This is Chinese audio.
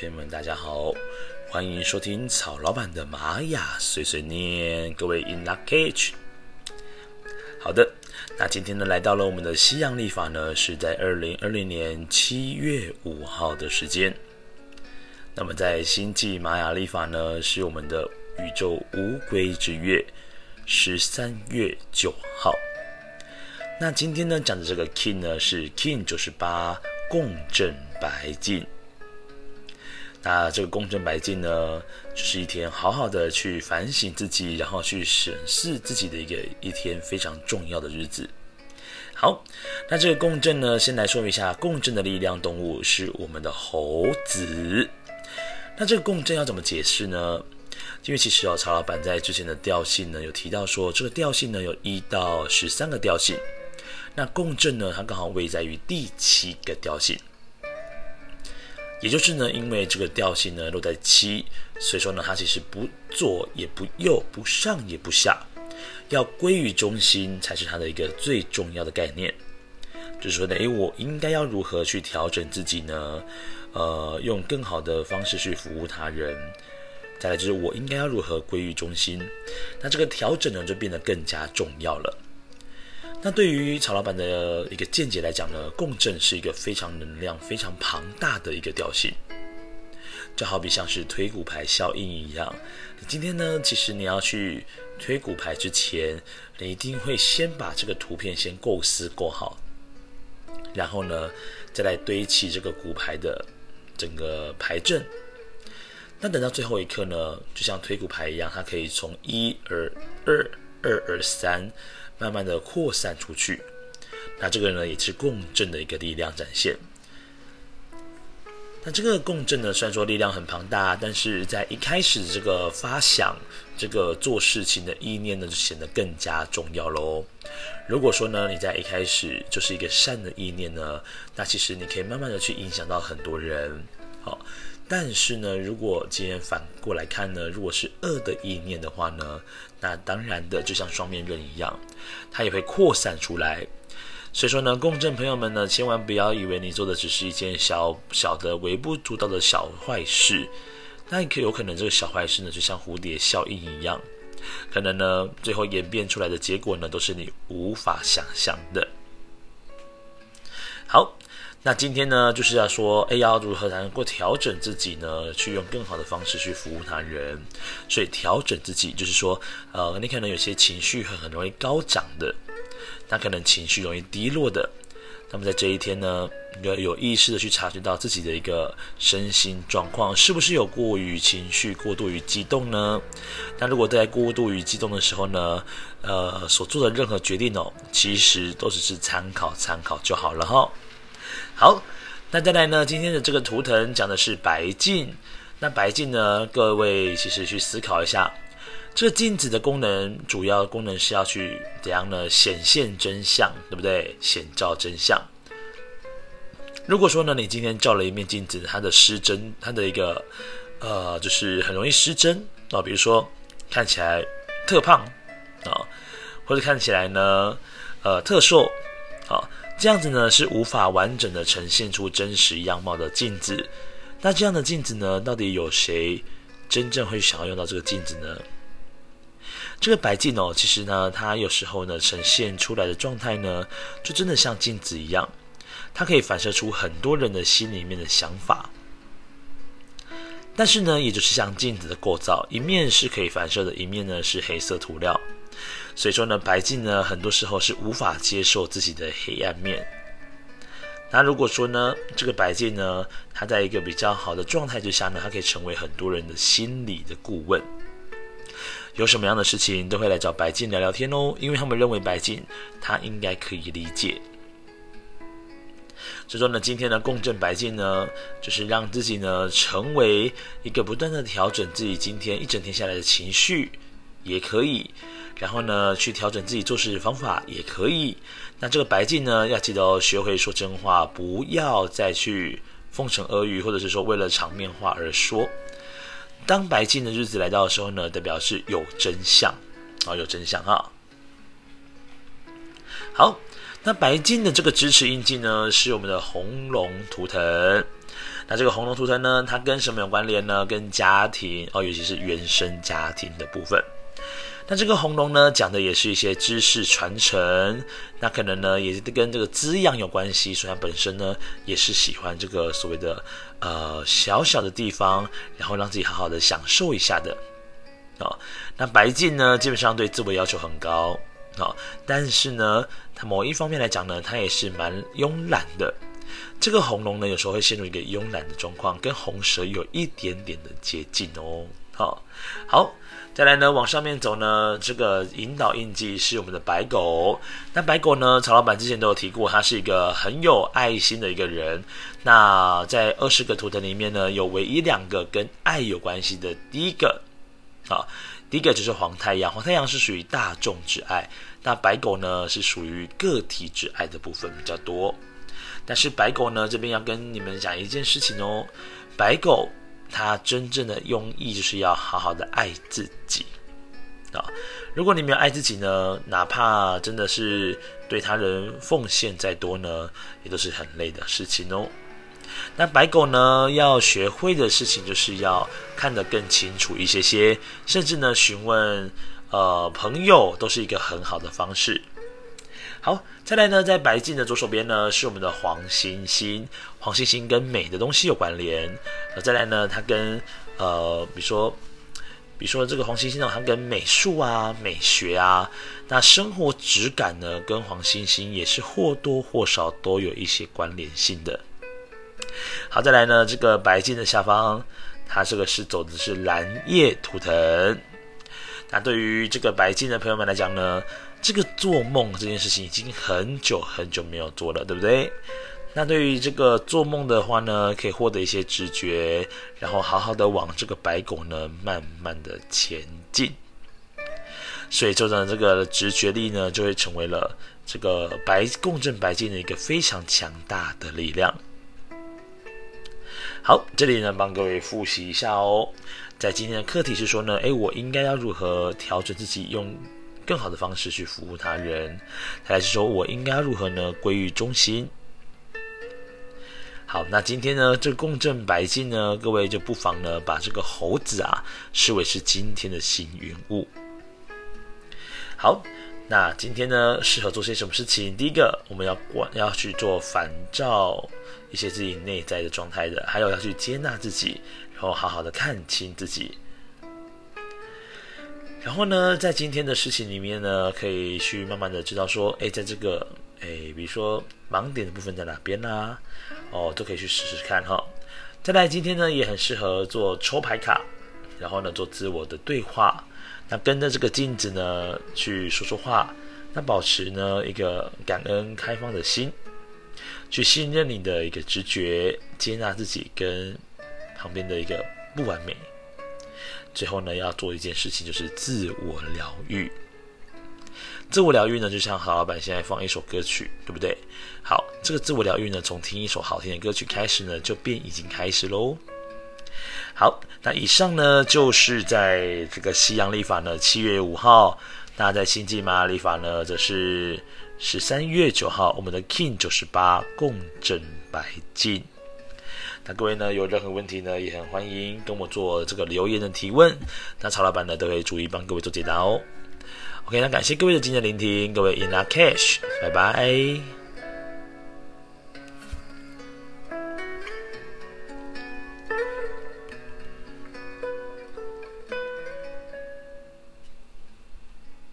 朋友们，大家好，欢迎收听曹老板的玛雅碎碎念。各位 In lak'ech，好的，那今天呢，来到了我们的西洋历法呢，是在二零二零年七月五号的时间。那么在星际玛雅历法呢，是我们的宇宙无归之月，十三月九号。那今天呢，讲的这个 King 呢，是 King 九十八共振白金。那这个共振白镜呢，就是一天好好的去反省自己，然后去审视自己的一个一天非常重要的日子。好，那这个共振呢，先来说明一下，共振的力量动物是我们的猴子。那这个共振要怎么解释呢？因为其实哦，曹老板在之前的调性呢有提到说，这个调性呢有一到十三个调性，那共振呢它刚好位在于第七个调性，也就是呢，因为这个调性呢落在七，所以说呢它其实不左也不右，不上也不下，要归于中心才是它的一个最重要的概念。就是说呢，诶，我应该要如何去调整自己呢？呃，用更好的方式去服务他人。再来就是我应该要如何归于中心。那这个调整呢，就变得更加重要了。那对于曹老板的一个见解来讲呢，共振是一个非常能量非常庞大的一个调性，就好比像是推骨牌效应一样。今天呢，其实你要去推骨牌之前，你一定会先把这个图片先构思过好，然后呢，再来堆砌这个骨牌的。整个牌阵，那等到最后一刻呢，就像推骨牌一样，它可以从一而二，二而三，慢慢的扩散出去。那这个呢，也是共振的一个力量展现。那这个共振呢，虽然说力量很庞大，但是在一开始这个发想、这个做事情的意念呢，就显得更加重要喽。如果说呢，你在一开始就是一个善的意念呢，那其实你可以慢慢的去影响到很多人，好。但是呢，如果今天反过来看呢，如果是恶的意念的话呢，那当然的就像双面刃一样，它也会扩散出来。所以说呢，共振朋友们呢，千万不要以为你做的只是一件小小的微不足道的小坏事，那可有可能这个小坏事呢，就像蝴蝶效应一样。可能呢，最后演变出来的结果呢，都是你无法想象的。好，那今天呢，就是要说，哎，要如何才能够调整自己呢？去用更好的方式去服务他人。所以调整自己，就是说，呃，你可能有些情绪很很容易高涨的，那可能情绪容易低落的。那么在这一天呢，要有意识的去察觉到自己的一个身心状况，是不是有过于情绪过度于激动呢？那如果在过度于激动的时候呢，呃，所做的任何决定哦，其实都只是参考参考就好了哈。好，那再来呢，今天的这个图腾讲的是白镜。那白镜呢，各位其实去思考一下。这镜子的功能，主要功能是要去怎样呢？显现真相，对不对？显照真相。如果说呢，你今天照了一面镜子，它的失真，它的一个呃，就是很容易失真啊。比如说看起来特胖啊，或者看起来呢，呃，特瘦，这样子呢是无法完整的呈现出真实样貌的镜子。那这样的镜子呢，到底有谁真正会想要用到这个镜子呢？这个白镜哦，其实呢，它有时候呢呈现出来的状态呢，就真的像镜子一样，它可以反射出很多人的心里面的想法。但是呢，也就是像镜子的构造，一面是可以反射的，一面呢是黑色涂料。所以说呢，白镜呢，很多时候是无法接受自己的黑暗面。那如果说呢，这个白镜呢，它在一个比较好的状态之下呢，它可以成为很多人的心理的顾问。有什么样的事情都会来找白镜聊聊天哦，因为他们认为白镜他应该可以理解。所以说呢，今天的共振白镜呢，就是让自己呢成为一个不断的调整自己今天一整天下来的情绪，也可以，然后呢去调整自己做事方法也可以。那这个白镜呢，要记得，学会说真话，不要再去奉承阿谀，或者是说为了场面话而说。当白镜的日子来到的时候呢，代表是有真相啊、有真相哈。好，那白金的这个支持印记呢，是我们的红龙图腾。那这个红龙图腾呢，它跟什么有关联呢？跟家庭哦，尤其是原生家庭的部分。那这个红龙呢，讲的也是一些知识传承，那可能呢也是跟这个滋养有关系，所以它本身呢也是喜欢这个所谓的呃小小的地方，然后让自己好好的享受一下的。哦，那白镜呢，基本上对自我要求很高，哦，但是呢，它某一方面来讲呢，它也是蛮慵懒的。这个红龙呢，有时候会陷入一个慵懒的状况，跟红蛇有一点点的接近哦。好，好。再来呢，往上面走呢，这个引导印记是我们的白狗。那白狗呢，曹老板之前都有提过，他是一个很有爱心的一个人。那在二十个图腾里面呢，有唯一两个跟爱有关系的。第一个，啊，第一个就是黄太阳。黄太阳是属于大众之爱，那白狗呢是属于个体之爱的部分比较多。但是白狗呢，这边要跟你们讲一件事情哦，白狗。他真正的用意就是要好好的爱自己啊！如果你没有爱自己呢，哪怕真的是对他人奉献再多呢，也都是很累的事情哦。那白狗呢，要学会的事情就是要看得更清楚一些些，甚至呢，询问呃朋友都是一个很好的方式。好，再来呢，在白镜的左手边呢，是我们的黄星星。黄星星跟美的东西有关联。呃，再来呢，它跟呃，比如说，比如说这个黄星星呢，它跟美术啊、美学啊，那生活质感呢，跟黄星星也是或多或少都有一些关联性的。好，再来呢，这个白镜的下方，它这个是走的是蓝夜图腾。那对于这个白镜的朋友们来讲呢，这个做梦这件事情已经很久很久没有做了，对不对？那对于这个做梦的话呢，可以获得一些直觉，然后好好的往这个白狗呢慢慢的前进。所以，就让这个直觉力呢，就会成为了这个白共振白镜的一个非常强大的力量。好，这里呢帮各位复习一下哦，在今天的课题是说呢，诶，我应该要如何调整自己用更好的方式去服务他人，还是说我应该如何呢？归于中心。好，那今天呢，这共振白镜呢，各位就不妨呢，把这个猴子啊视为是今天的幸运物。好，那今天呢，适合做些什么事情？第一个，我们要管要去做反照一些自己内在的状态的，还有要去接纳自己，然后好好的看清自己。然后呢，在今天的事情里面呢，可以去慢慢的知道说，诶，在这个，诶，比如说盲点的部分在哪边啊？哦，都可以去试试看哈。再来，今天呢也很适合做抽牌卡，然后呢做自我的对话，那跟着这个镜子呢去说说话，那保持呢一个感恩开放的心，去信任你的一个直觉，接纳自己跟旁边的一个不完美。最后呢，要做一件事情，就是自我疗愈。自我疗愈呢，就像郝老板现在放一首歌曲，对不对？好，这个自我疗愈呢，从听一首好听的歌曲开始呢，就便已经开始喽。好，那以上呢，就是在这个西洋历法呢，七月五号；那在星际玛雅历法呢，则是十三月九号，我们的 King 九十八共振白金。那各位呢，有任何问题呢，也很欢迎跟我做这个留言的提问。那曹老板呢，都会逐一帮各位做解答哦。OK，那感谢各位的今天聆听，各位 In our cash，拜拜。